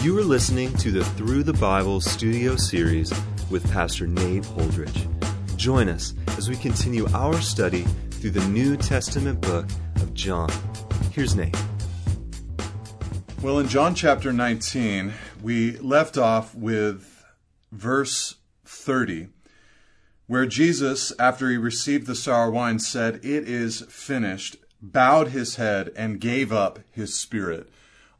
You are listening to the Through the Bible studio series with Pastor Nate Holdridge. Join us as we continue our study through the New Testament book of John. Here's Nate. Well, in John chapter 19, we left off with verse 30, where Jesus, after he received the sour wine, said, It is finished, bowed his head, and gave up his spirit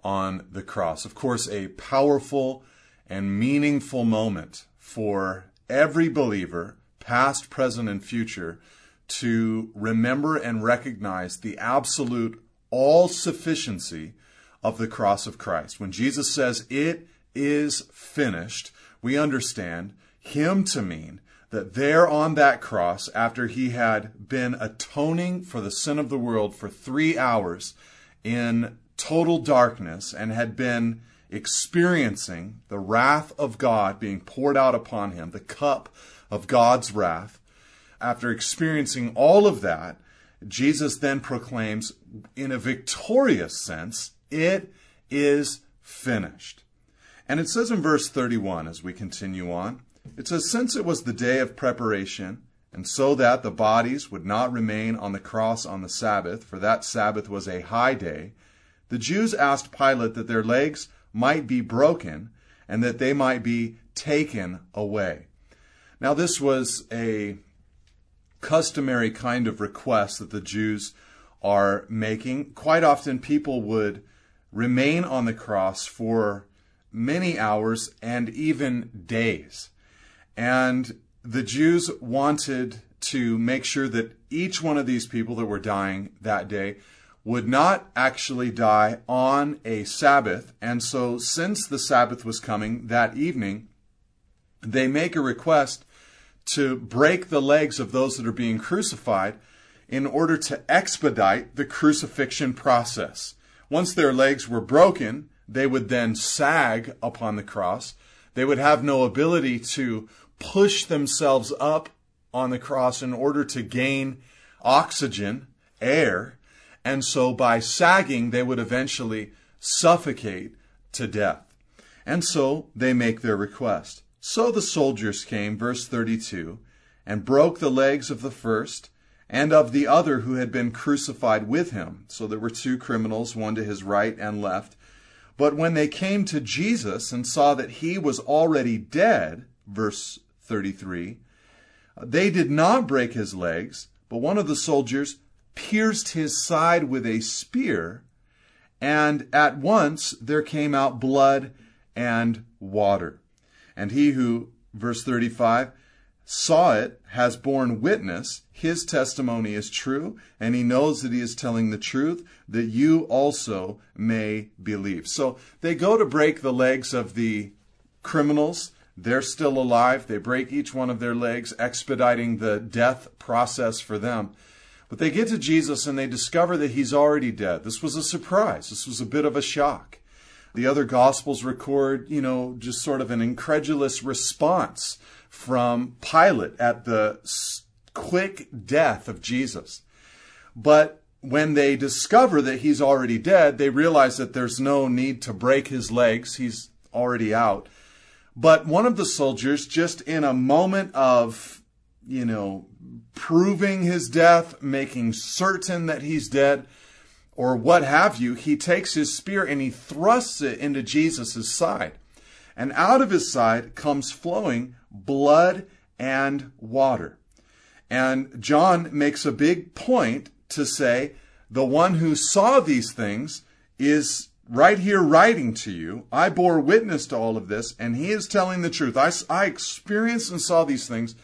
on the cross. Of course, a powerful and meaningful moment for every believer, past, present, and future, to remember and recognize the absolute all sufficiency of the cross of Christ. When Jesus says, It is finished, we understand him to mean that there on that cross, after he had been atoning for the sin of the world for three hours in total darkness and had been experiencing the wrath of God being poured out upon him, the cup of God's wrath, after experiencing all of that, Jesus then proclaims, in a victorious sense, it is finished. And it says in verse 31, as we continue on, it says, Since it was the day of preparation, and so that the bodies would not remain on the cross on the Sabbath, for that Sabbath was a high day, the Jews asked Pilate that their legs might be broken and that they might be taken away. Now, this was a customary kind of request that the Jews are making. Quite often, people would remain on the cross for many hours and even days. And the Jews wanted to make sure that each one of these people that were dying that day would not actually die on a Sabbath. And so, since the Sabbath was coming that evening, they make a request to break the legs of those that are being crucified in order to expedite the crucifixion process. Once their legs were broken, they would then sag upon the cross. They would have no ability to push themselves up on the cross in order to gain oxygen, air, and so by sagging, they would eventually suffocate to death. And so they make their request. So the soldiers came, verse 32, and broke the legs of the first and of the other who had been crucified with him. So there were two criminals, one to his right and left. But when they came to Jesus and saw that he was already dead, verse 33, they did not break his legs, but one of the soldiers pierced his side with a spear, and at once there came out blood and water. And he who, verse 35, saw it has borne witness. His testimony is true, and he knows that he is telling the truth, that you also may believe. So they go to break the legs of the criminals. They're still alive. They break each one of their legs, expediting the death process for them. But they get to Jesus and they discover that he's already dead. This was a surprise. This was a bit of a shock. The other gospels record, you know, just sort of an incredulous response from Pilate at the quick death of Jesus. But when they discover that he's already dead, they realize that there's no need to break his legs. He's already out. But one of the soldiers, just in a moment of, you know, proving his death, making certain that he's dead, or what have you, he takes his spear and he thrusts it into Jesus' side. And out of his side comes flowing blood and water. And John makes a big point to say, the one who saw these things is right here writing to you. I bore witness to all of this, and he is telling the truth. I, I experienced and saw these things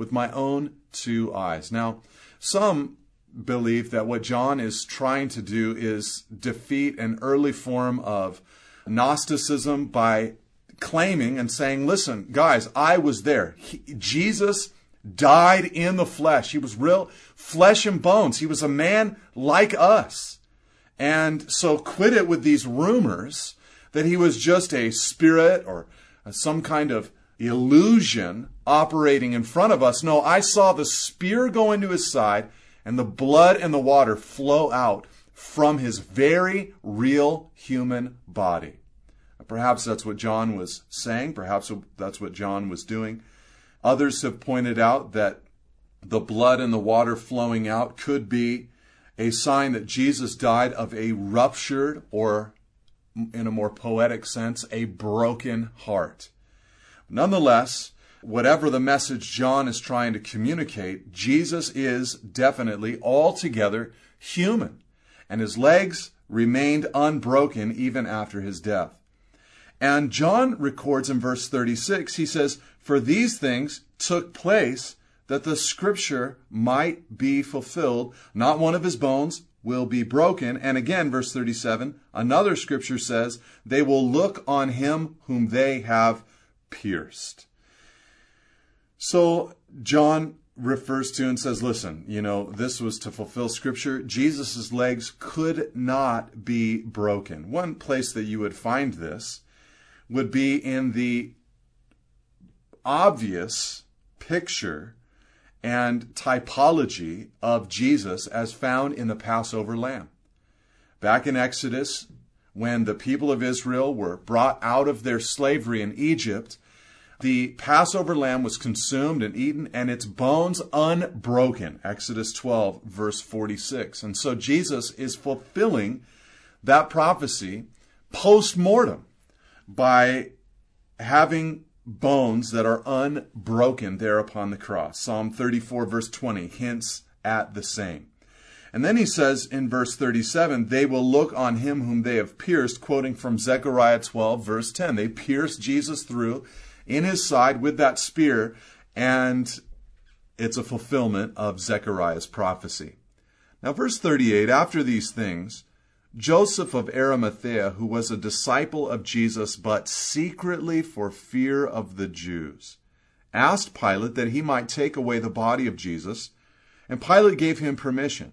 with my own two eyes. Now, some believe that what John is trying to do is defeat an early form of Gnosticism by claiming and saying, listen, guys, I was there. He, Jesus died in the flesh. He was real flesh and bones. He was a man like us. And so quit it with these rumors that he was just a spirit or some kind of illusion operating in front of us. No, I saw the spear go into his side and the blood and the water flow out from his very real human body. Perhaps that's what John was saying. Perhaps that's what John was doing. Others have pointed out that the blood and the water flowing out could be a sign that Jesus died of a ruptured, or in a more poetic sense, a broken heart. Nonetheless, whatever the message John is trying to communicate, Jesus is definitely altogether human, and his legs remained unbroken even after his death. And John records in verse 36, he says, For these things took place that the scripture might be fulfilled. Not one of his bones will be broken. And again, verse 37, another scripture says, They will look on him whom they have pierced. So John refers to and says, listen, you know, this was to fulfill scripture. Jesus' legs could not be broken. One place that you would find this would be in the obvious picture and typology of Jesus as found in the Passover lamb. Back in Exodus, when the people of Israel were brought out of their slavery in Egypt, the Passover lamb was consumed and eaten, and its bones unbroken. Exodus 12, verse 46. And so Jesus is fulfilling that prophecy post mortem by having bones that are unbroken there upon the cross. Psalm 34, verse 20 hints at the same. And then he says in verse 37, they will look on him whom they have pierced, quoting from Zechariah 12, verse 10. They pierced Jesus through in his side with that spear, and it's a fulfillment of Zechariah's prophecy. Now, verse 38 after these things, Joseph of Arimathea, who was a disciple of Jesus, but secretly for fear of the Jews, asked Pilate that he might take away the body of Jesus, and Pilate gave him permission.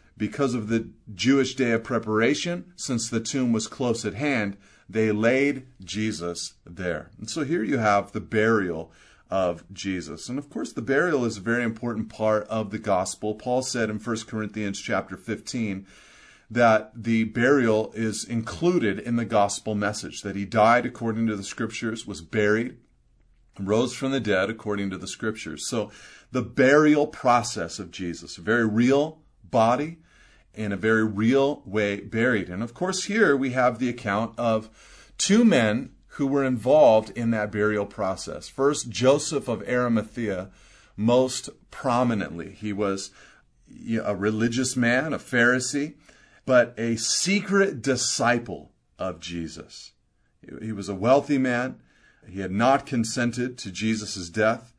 because of the Jewish day of preparation, since the tomb was close at hand, they laid Jesus there. And so here you have the burial of Jesus. And of course, the burial is a very important part of the gospel. Paul said in 1 Corinthians chapter 15 that the burial is included in the gospel message, that he died according to the scriptures, was buried, rose from the dead according to the scriptures. So the burial process of Jesus, a very real body, in a very real way buried. And of course, here we have the account of two men who were involved in that burial process. First, Joseph of Arimathea, most prominently. He was a religious man, a Pharisee, but a secret disciple of Jesus. He was a wealthy man. He had not consented to Jesus' death,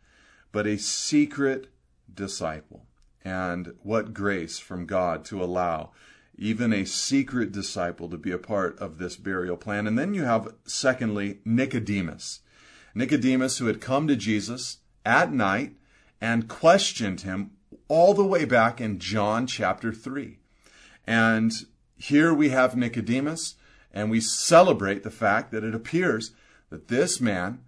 but a secret disciple. And what grace from God to allow even a secret disciple to be a part of this burial plan. And then you have, secondly, Nicodemus. Nicodemus, who had come to Jesus at night and questioned him all the way back in John chapter 3. And here we have Nicodemus, and we celebrate the fact that it appears that this man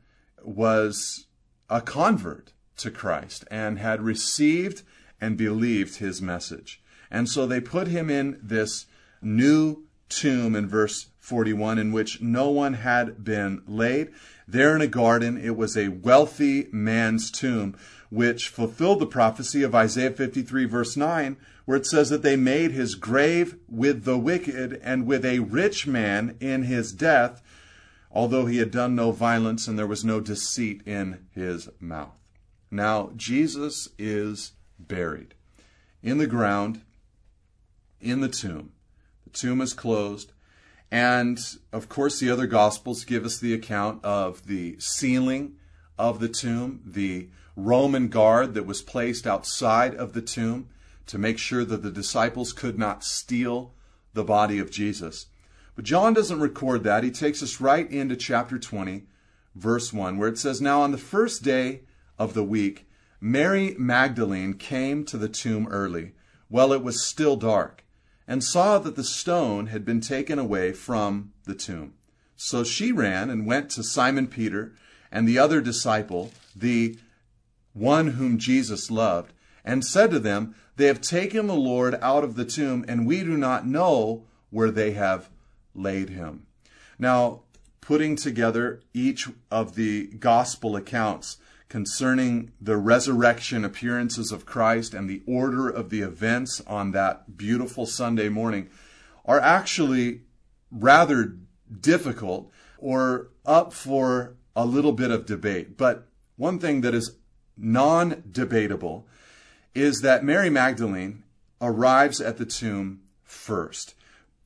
was a convert to Christ and had received and believed his message. And so they put him in this new tomb in verse 41 in which no one had been laid. There in a garden, it was a wealthy man's tomb, which fulfilled the prophecy of Isaiah 53 verse 9, where it says that they made his grave with the wicked and with a rich man in his death, although he had done no violence and there was no deceit in his mouth. Now, Jesus is buried in the ground, in the tomb. The tomb is closed. And of course, the other Gospels give us the account of the sealing of the tomb, the Roman guard that was placed outside of the tomb to make sure that the disciples could not steal the body of Jesus. But John doesn't record that. He takes us right into chapter 20, verse 1, where it says, Now on the first day of the week, Mary Magdalene came to the tomb early, while it was still dark, and saw that the stone had been taken away from the tomb. So she ran and went to Simon Peter and the other disciple, the one whom Jesus loved, and said to them, They have taken the Lord out of the tomb, and we do not know where they have laid him. Now, putting together each of the gospel accounts concerning the resurrection appearances of Christ and the order of the events on that beautiful Sunday morning are actually rather difficult or up for a little bit of debate. But one thing that is non debatable is that Mary Magdalene arrives at the tomb first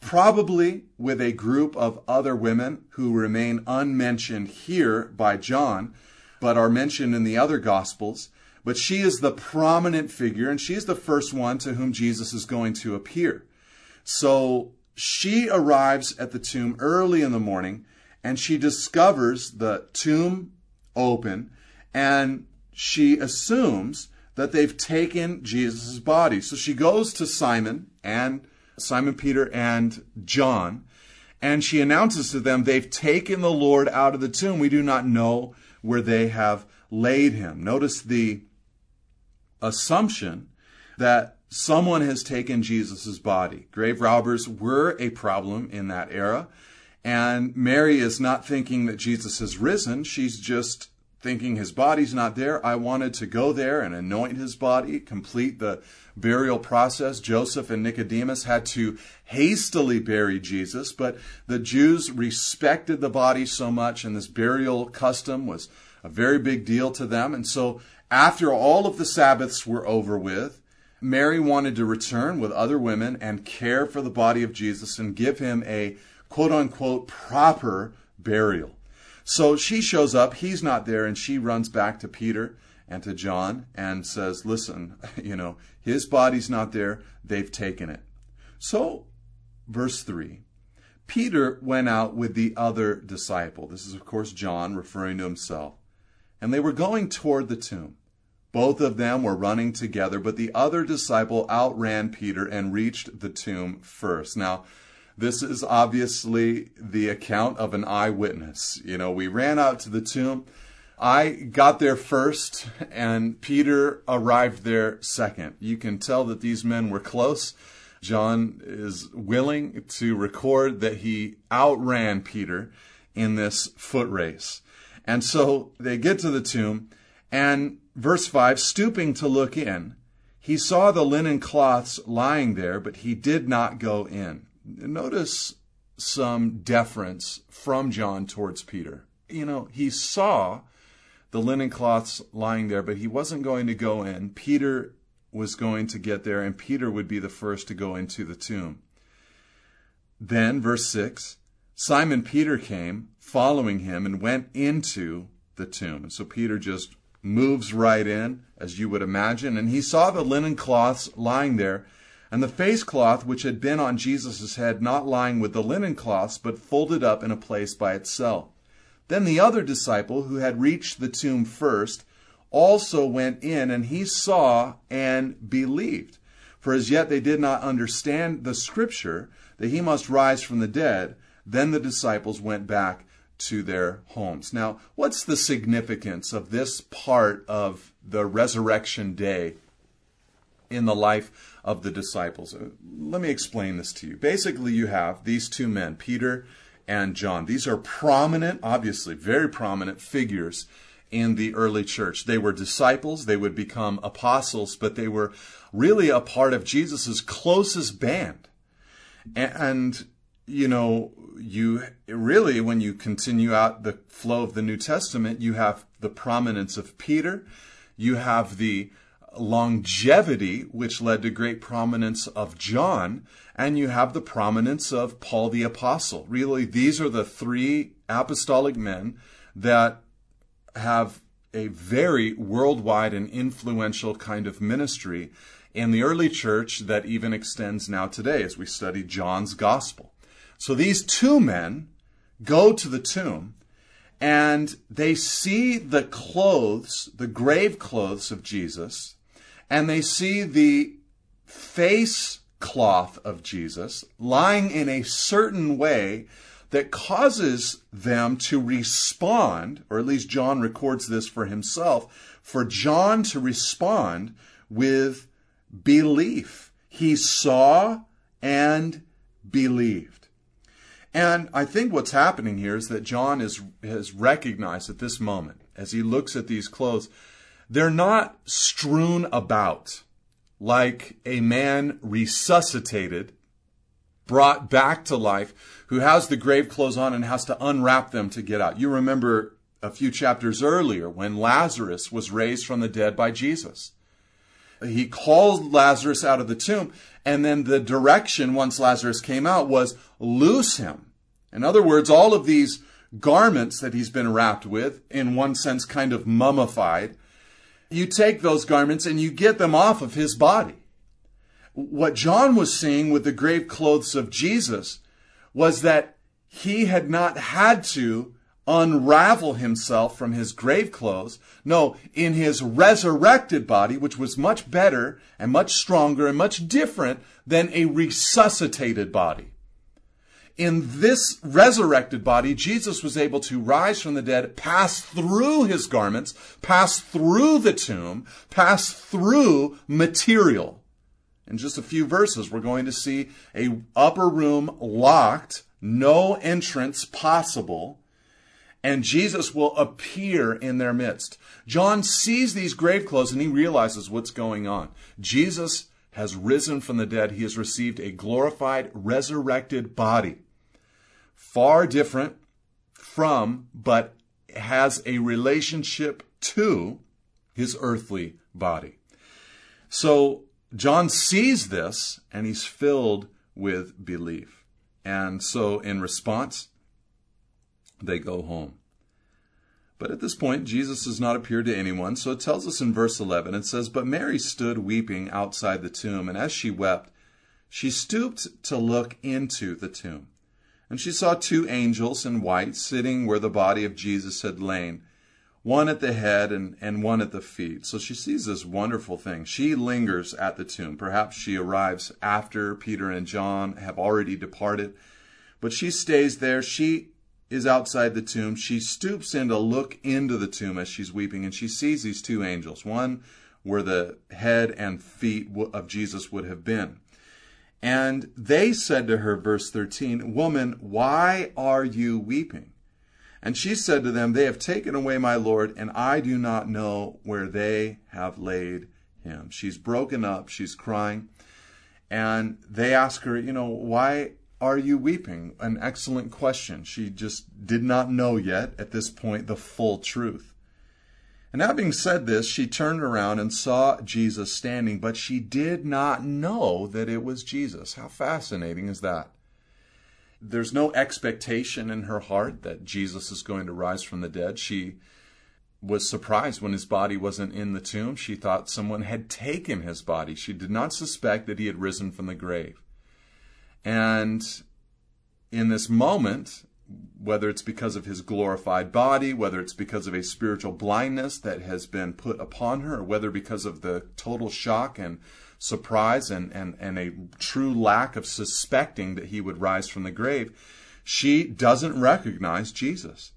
probably with a group of other women who remain unmentioned here by John, but are mentioned in the other Gospels. But she is the prominent figure, and she is the first one to whom Jesus is going to appear. So she arrives at the tomb early in the morning, and she discovers the tomb open, and she assumes that they've taken Jesus' body. So she goes to Simon and Simon Peter and John, and she announces to them, They've taken the Lord out of the tomb. We do not know where they have laid him. Notice the assumption that someone has taken Jesus' body. Grave robbers were a problem in that era. And Mary is not thinking that Jesus has risen. She's just thinking his body's not there. I wanted to go there and anoint his body, complete the burial process. Joseph and Nicodemus had to hastily bury Jesus, but the Jews respected the body so much, and this burial custom was a very big deal to them. And so, after all of the Sabbaths were over with, Mary wanted to return with other women and care for the body of Jesus and give him a quote unquote proper burial. So she shows up, he's not there, and she runs back to Peter and to John and says, Listen, you know, his body's not there, they've taken it. So, verse 3 Peter went out with the other disciple. This is, of course, John referring to himself. And they were going toward the tomb. Both of them were running together, but the other disciple outran Peter and reached the tomb first. Now, this is obviously the account of an eyewitness. You know, we ran out to the tomb. I got there first, and Peter arrived there second. You can tell that these men were close. John is willing to record that he outran Peter in this foot race. And so they get to the tomb, and verse 5 stooping to look in, he saw the linen cloths lying there, but he did not go in notice some deference from John towards Peter. You know, he saw the linen cloths lying there, but he wasn't going to go in. Peter was going to get there, and Peter would be the first to go into the tomb. Then, verse 6 Simon Peter came, following him, and went into the tomb. And so Peter just moves right in, as you would imagine, and he saw the linen cloths lying there and the face cloth which had been on Jesus' head not lying with the linen cloths, but folded up in a place by itself. Then the other disciple, who had reached the tomb first, also went in, and he saw and believed. For as yet they did not understand the scripture that he must rise from the dead. Then the disciples went back to their homes. Now, what's the significance of this part of the resurrection day in the life of the disciples. Uh, let me explain this to you. Basically, you have these two men, Peter and John. These are prominent, obviously, very prominent figures in the early church. They were disciples, they would become apostles, but they were really a part of Jesus' closest band. And, you know, you really, when you continue out the flow of the New Testament, you have the prominence of Peter, you have the longevity, which led to great prominence of John, and you have the prominence of Paul the Apostle. Really, these are the three apostolic men that have a very worldwide and influential kind of ministry in the early church that even extends now today as we study John's gospel. So these two men go to the tomb and they see the clothes, the grave clothes of Jesus, and they see the face cloth of Jesus lying in a certain way that causes them to respond, or at least John records this for himself, for John to respond with belief. He saw and believed. And I think what's happening here is that John is, has recognized at this moment, as he looks at these clothes, they're not strewn about like a man resuscitated, brought back to life, who has the grave clothes on and has to unwrap them to get out. You remember a few chapters earlier when Lazarus was raised from the dead by Jesus. He called Lazarus out of the tomb, and then the direction once Lazarus came out was loose him. In other words, all of these garments that he's been wrapped with, in one sense kind of mummified, you take those garments and you get them off of his body. What John was seeing with the grave clothes of Jesus was that he had not had to unravel himself from his grave clothes. No, in his resurrected body, which was much better and much stronger and much different than a resuscitated body in this resurrected body, Jesus was able to rise from the dead, pass through his garments, pass through the tomb, pass through material. In just a few verses, we're going to see a upper room locked, no entrance possible, and Jesus will appear in their midst. John sees these grave clothes and he realizes what's going on. Jesus has risen from the dead. He has received a glorified, resurrected body far different from, but has a relationship to his earthly body. So John sees this and he's filled with belief. And so in response, they go home. But at this point, Jesus does not appear to anyone. So it tells us in verse 11, it says, But Mary stood weeping outside the tomb, and as she wept, she stooped to look into the tomb. And she saw two angels in white sitting where the body of Jesus had lain, one at the head and, and one at the feet. So she sees this wonderful thing. She lingers at the tomb. Perhaps she arrives after Peter and John have already departed, but she stays there. She is outside the tomb. She stoops in to look into the tomb as she's weeping, and she sees these two angels, one where the head and feet of Jesus would have been. And they said to her, verse 13, Woman, why are you weeping? And she said to them, They have taken away my Lord, and I do not know where they have laid him. She's broken up, she's crying. And they ask her, You know, why are you weeping? An excellent question. She just did not know yet at this point the full truth. And having said this, she turned around and saw Jesus standing, but she did not know that it was Jesus. How fascinating is that? There's no expectation in her heart that Jesus is going to rise from the dead. She was surprised when his body wasn't in the tomb. She thought someone had taken his body. She did not suspect that he had risen from the grave. And in this moment, whether it's because of his glorified body, whether it's because of a spiritual blindness that has been put upon her, or whether because of the total shock and surprise and, and, and a true lack of suspecting that he would rise from the grave, she doesn't recognize Jesus.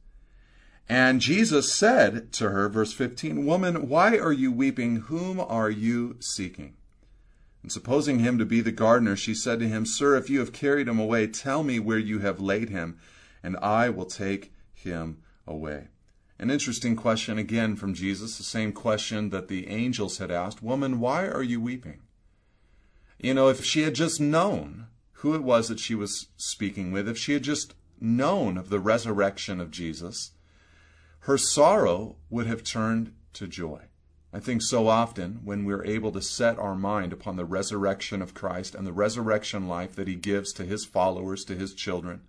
And Jesus said to her, verse 15, Woman, why are you weeping? Whom are you seeking? And supposing him to be the gardener, she said to him, Sir, if you have carried him away, tell me where you have laid him and I will take him away. An interesting question again from Jesus, the same question that the angels had asked Woman, why are you weeping? You know, if she had just known who it was that she was speaking with, if she had just known of the resurrection of Jesus, her sorrow would have turned to joy. I think so often when we're able to set our mind upon the resurrection of Christ and the resurrection life that he gives to his followers, to his children,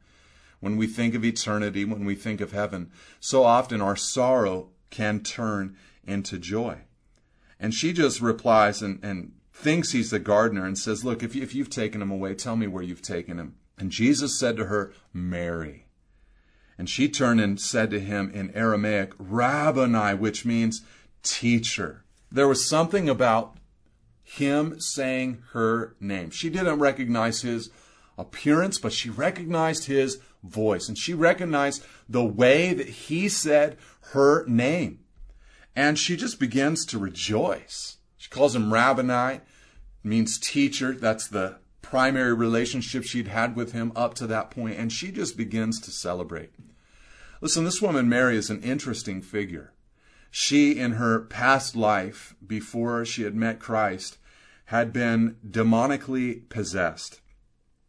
when we think of eternity, when we think of heaven, so often our sorrow can turn into joy. And she just replies and, and thinks he's the gardener and says, Look, if, you, if you've taken him away, tell me where you've taken him, And Jesus said to her, Mary. And she turned and said to him in Aramaic, Rabboni, which means teacher. There was something about him saying her name. She didn't recognize his appearance, but she recognized his voice and she recognized the way that he said her name. And she just begins to rejoice. She calls him Rabboni, means teacher. That's the primary relationship she'd had with him up to that point, and she just begins to celebrate. Listen, this woman, Mary, is an interesting figure. She, in her past life, before she had met Christ, had been demonically possessed.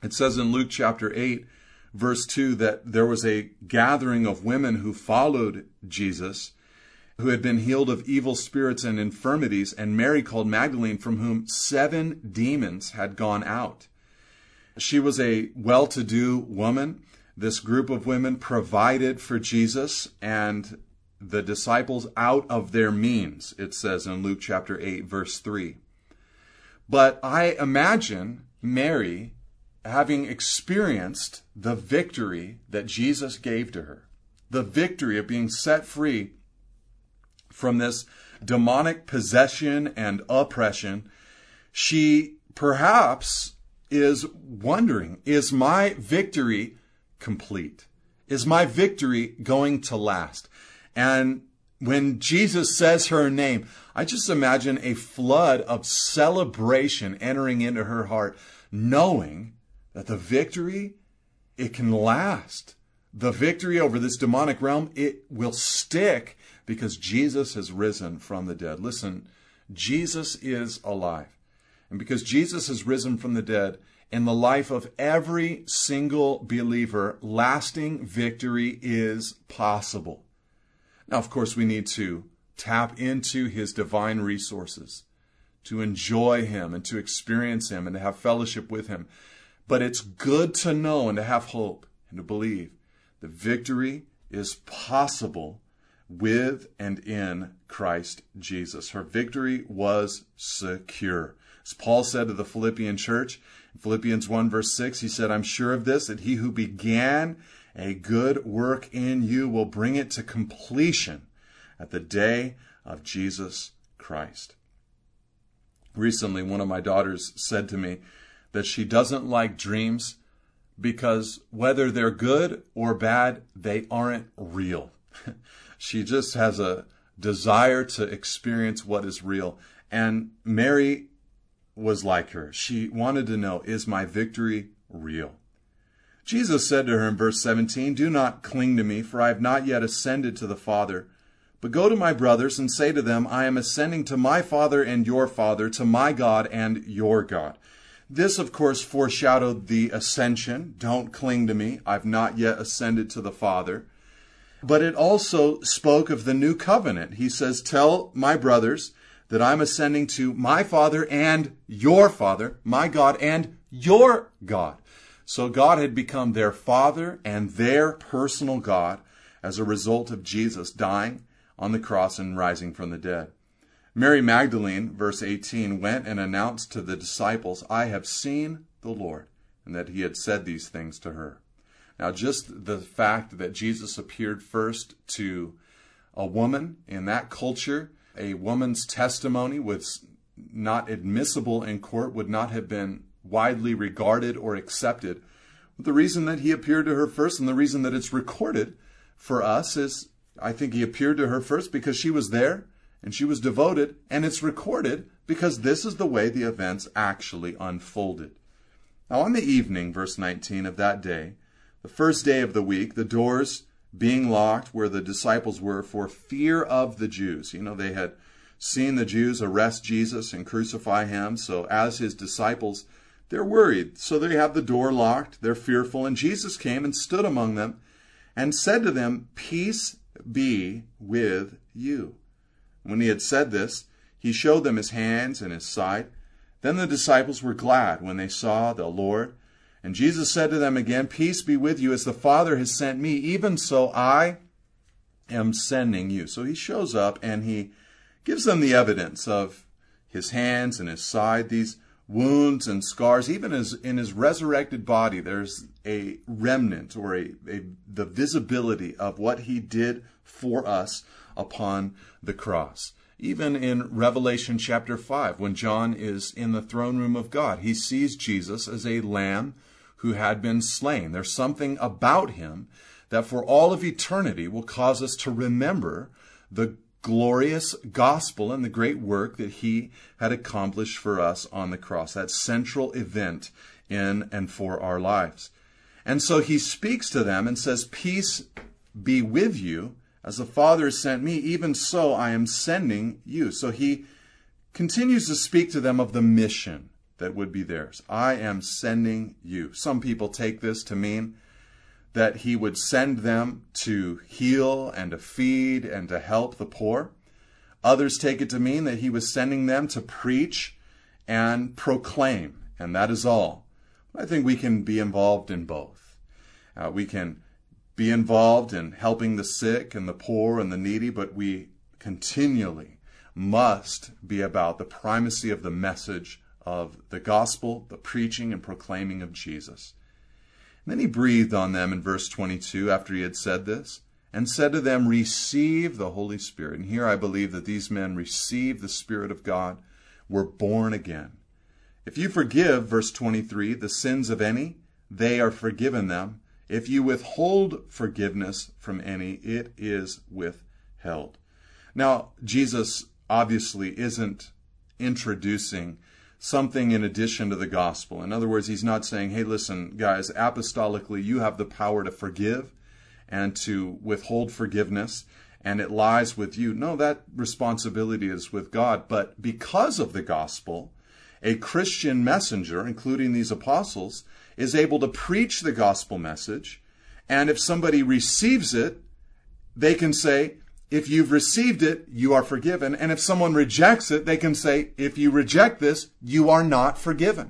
It says in Luke chapter 8, verse 2, that there was a gathering of women who followed Jesus, who had been healed of evil spirits and infirmities, and Mary called Magdalene, from whom seven demons had gone out. She was a well to do woman. This group of women provided for Jesus and the disciples out of their means, it says in Luke chapter 8, verse 3. But I imagine Mary having experienced the victory that Jesus gave to her, the victory of being set free from this demonic possession and oppression, she perhaps is wondering is my victory complete? Is my victory going to last? And when Jesus says her name, I just imagine a flood of celebration entering into her heart, knowing that the victory, it can last. The victory over this demonic realm, it will stick because Jesus has risen from the dead. Listen, Jesus is alive. And because Jesus has risen from the dead, in the life of every single believer, lasting victory is possible. Now, of course, we need to tap into his divine resources, to enjoy him and to experience him and to have fellowship with him. But it's good to know and to have hope and to believe that victory is possible with and in Christ Jesus. Her victory was secure. As Paul said to the Philippian church, in Philippians 1 verse 6, he said, I'm sure of this, that he who began a good work in you will bring it to completion at the day of Jesus Christ. Recently, one of my daughters said to me that she doesn't like dreams because whether they're good or bad, they aren't real. she just has a desire to experience what is real. And Mary was like her. She wanted to know, is my victory real? Jesus said to her in verse 17, Do not cling to me, for I have not yet ascended to the Father. But go to my brothers and say to them, I am ascending to my Father and your Father, to my God and your God. This, of course, foreshadowed the ascension. Don't cling to me. I've not yet ascended to the Father. But it also spoke of the new covenant. He says, Tell my brothers that I'm ascending to my Father and your Father, my God and your God. So God had become their Father and their personal God as a result of Jesus dying on the cross and rising from the dead. Mary Magdalene, verse 18, went and announced to the disciples, I have seen the Lord, and that he had said these things to her. Now, just the fact that Jesus appeared first to a woman in that culture, a woman's testimony was not admissible in court, would not have been widely regarded or accepted. But the reason that he appeared to her first and the reason that it's recorded for us is I think he appeared to her first because she was there and she was devoted, and it's recorded because this is the way the events actually unfolded. Now, on the evening, verse 19 of that day, the first day of the week, the doors being locked where the disciples were for fear of the Jews. You know, they had seen the Jews arrest Jesus and crucify him, so as his disciples, they're worried. So they have the door locked, they're fearful, and Jesus came and stood among them and said to them, Peace be with you. When he had said this, he showed them his hands and his side. Then the disciples were glad when they saw the Lord. And Jesus said to them again, Peace be with you, as the Father has sent me, even so I am sending you. So he shows up and he gives them the evidence of his hands and his side, these wounds and scars, even as in his resurrected body, there's a remnant or a, a the visibility of what he did for us upon the cross. Even in Revelation chapter 5, when John is in the throne room of God, he sees Jesus as a lamb who had been slain. There's something about him that for all of eternity will cause us to remember the glorious gospel and the great work that he had accomplished for us on the cross, that central event in and for our lives. And so he speaks to them and says, Peace be with you. As the Father has sent me, even so I am sending you. So he continues to speak to them of the mission that would be theirs. I am sending you. Some people take this to mean that he would send them to heal and to feed and to help the poor. Others take it to mean that he was sending them to preach and proclaim, and that is all. I think we can be involved in both. Uh, we can be involved in helping the sick and the poor and the needy, but we continually must be about the primacy of the message of the gospel, the preaching and proclaiming of Jesus. Then he breathed on them in verse 22 after he had said this and said to them, Receive the Holy Spirit. And here I believe that these men received the Spirit of God, were born again. If you forgive, verse 23, the sins of any, they are forgiven them. If you withhold forgiveness from any, it is withheld. Now, Jesus obviously isn't introducing something in addition to the gospel. In other words, he's not saying, hey, listen, guys, apostolically, you have the power to forgive and to withhold forgiveness, and it lies with you. No, that responsibility is with God. But because of the gospel, a Christian messenger, including these apostles, is able to preach the gospel message. And if somebody receives it, they can say, if you've received it, you are forgiven. And if someone rejects it, they can say, if you reject this, you are not forgiven.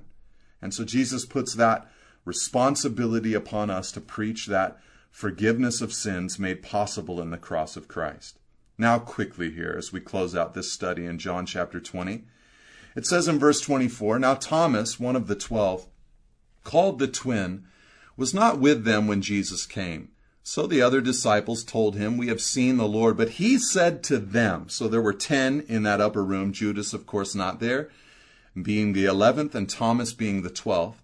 And so Jesus puts that responsibility upon us to preach that forgiveness of sins made possible in the cross of Christ. Now, quickly here, as we close out this study in John chapter 20, it says in verse 24 Now Thomas, one of the twelve, called the twin, was not with them when Jesus came. So the other disciples told him, We have seen the Lord. But he said to them, So there were ten in that upper room, Judas, of course, not there, being the eleventh, and Thomas being the twelfth.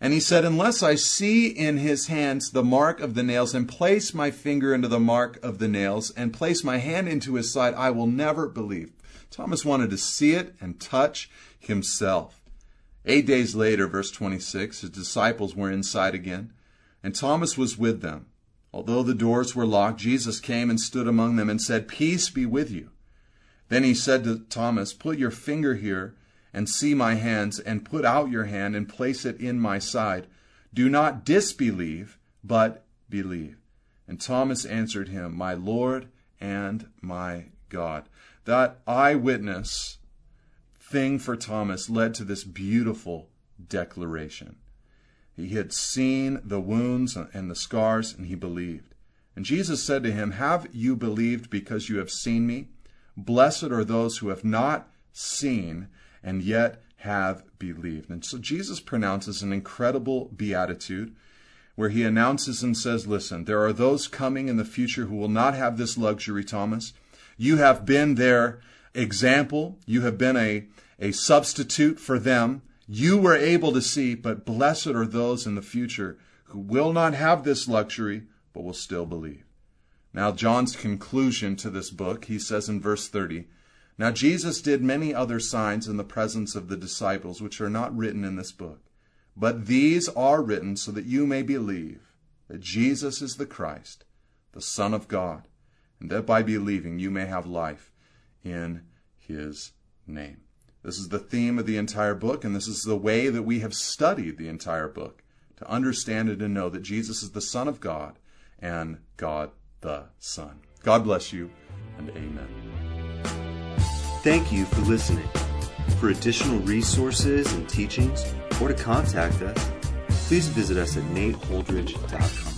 And he said, Unless I see in his hands the mark of the nails, and place my finger into the mark of the nails, and place my hand into his side, I will never believe. Thomas wanted to see it and touch himself. Eight days later, verse 26, his disciples were inside again, and Thomas was with them. Although the doors were locked, Jesus came and stood among them and said, Peace be with you. Then he said to Thomas, Put your finger here and see my hands, and put out your hand and place it in my side. Do not disbelieve, but believe. And Thomas answered him, My Lord and my God. That eyewitness thing for Thomas led to this beautiful declaration. He had seen the wounds and the scars, and he believed. And Jesus said to him, Have you believed because you have seen me? Blessed are those who have not seen and yet have believed. And so Jesus pronounces an incredible beatitude where he announces and says, Listen, there are those coming in the future who will not have this luxury, Thomas. You have been their example, you have been a, a substitute for them you were able to see, but blessed are those in the future who will not have this luxury, but will still believe. Now, John's conclusion to this book, he says in verse 30, Now Jesus did many other signs in the presence of the disciples, which are not written in this book. But these are written so that you may believe that Jesus is the Christ, the Son of God, and that by believing you may have life in his name. This is the theme of the entire book, and this is the way that we have studied the entire book to understand it and know that Jesus is the Son of God and God the Son. God bless you, and amen. Thank you for listening. For additional resources and teachings, or to contact us, please visit us at nateholdridge.com.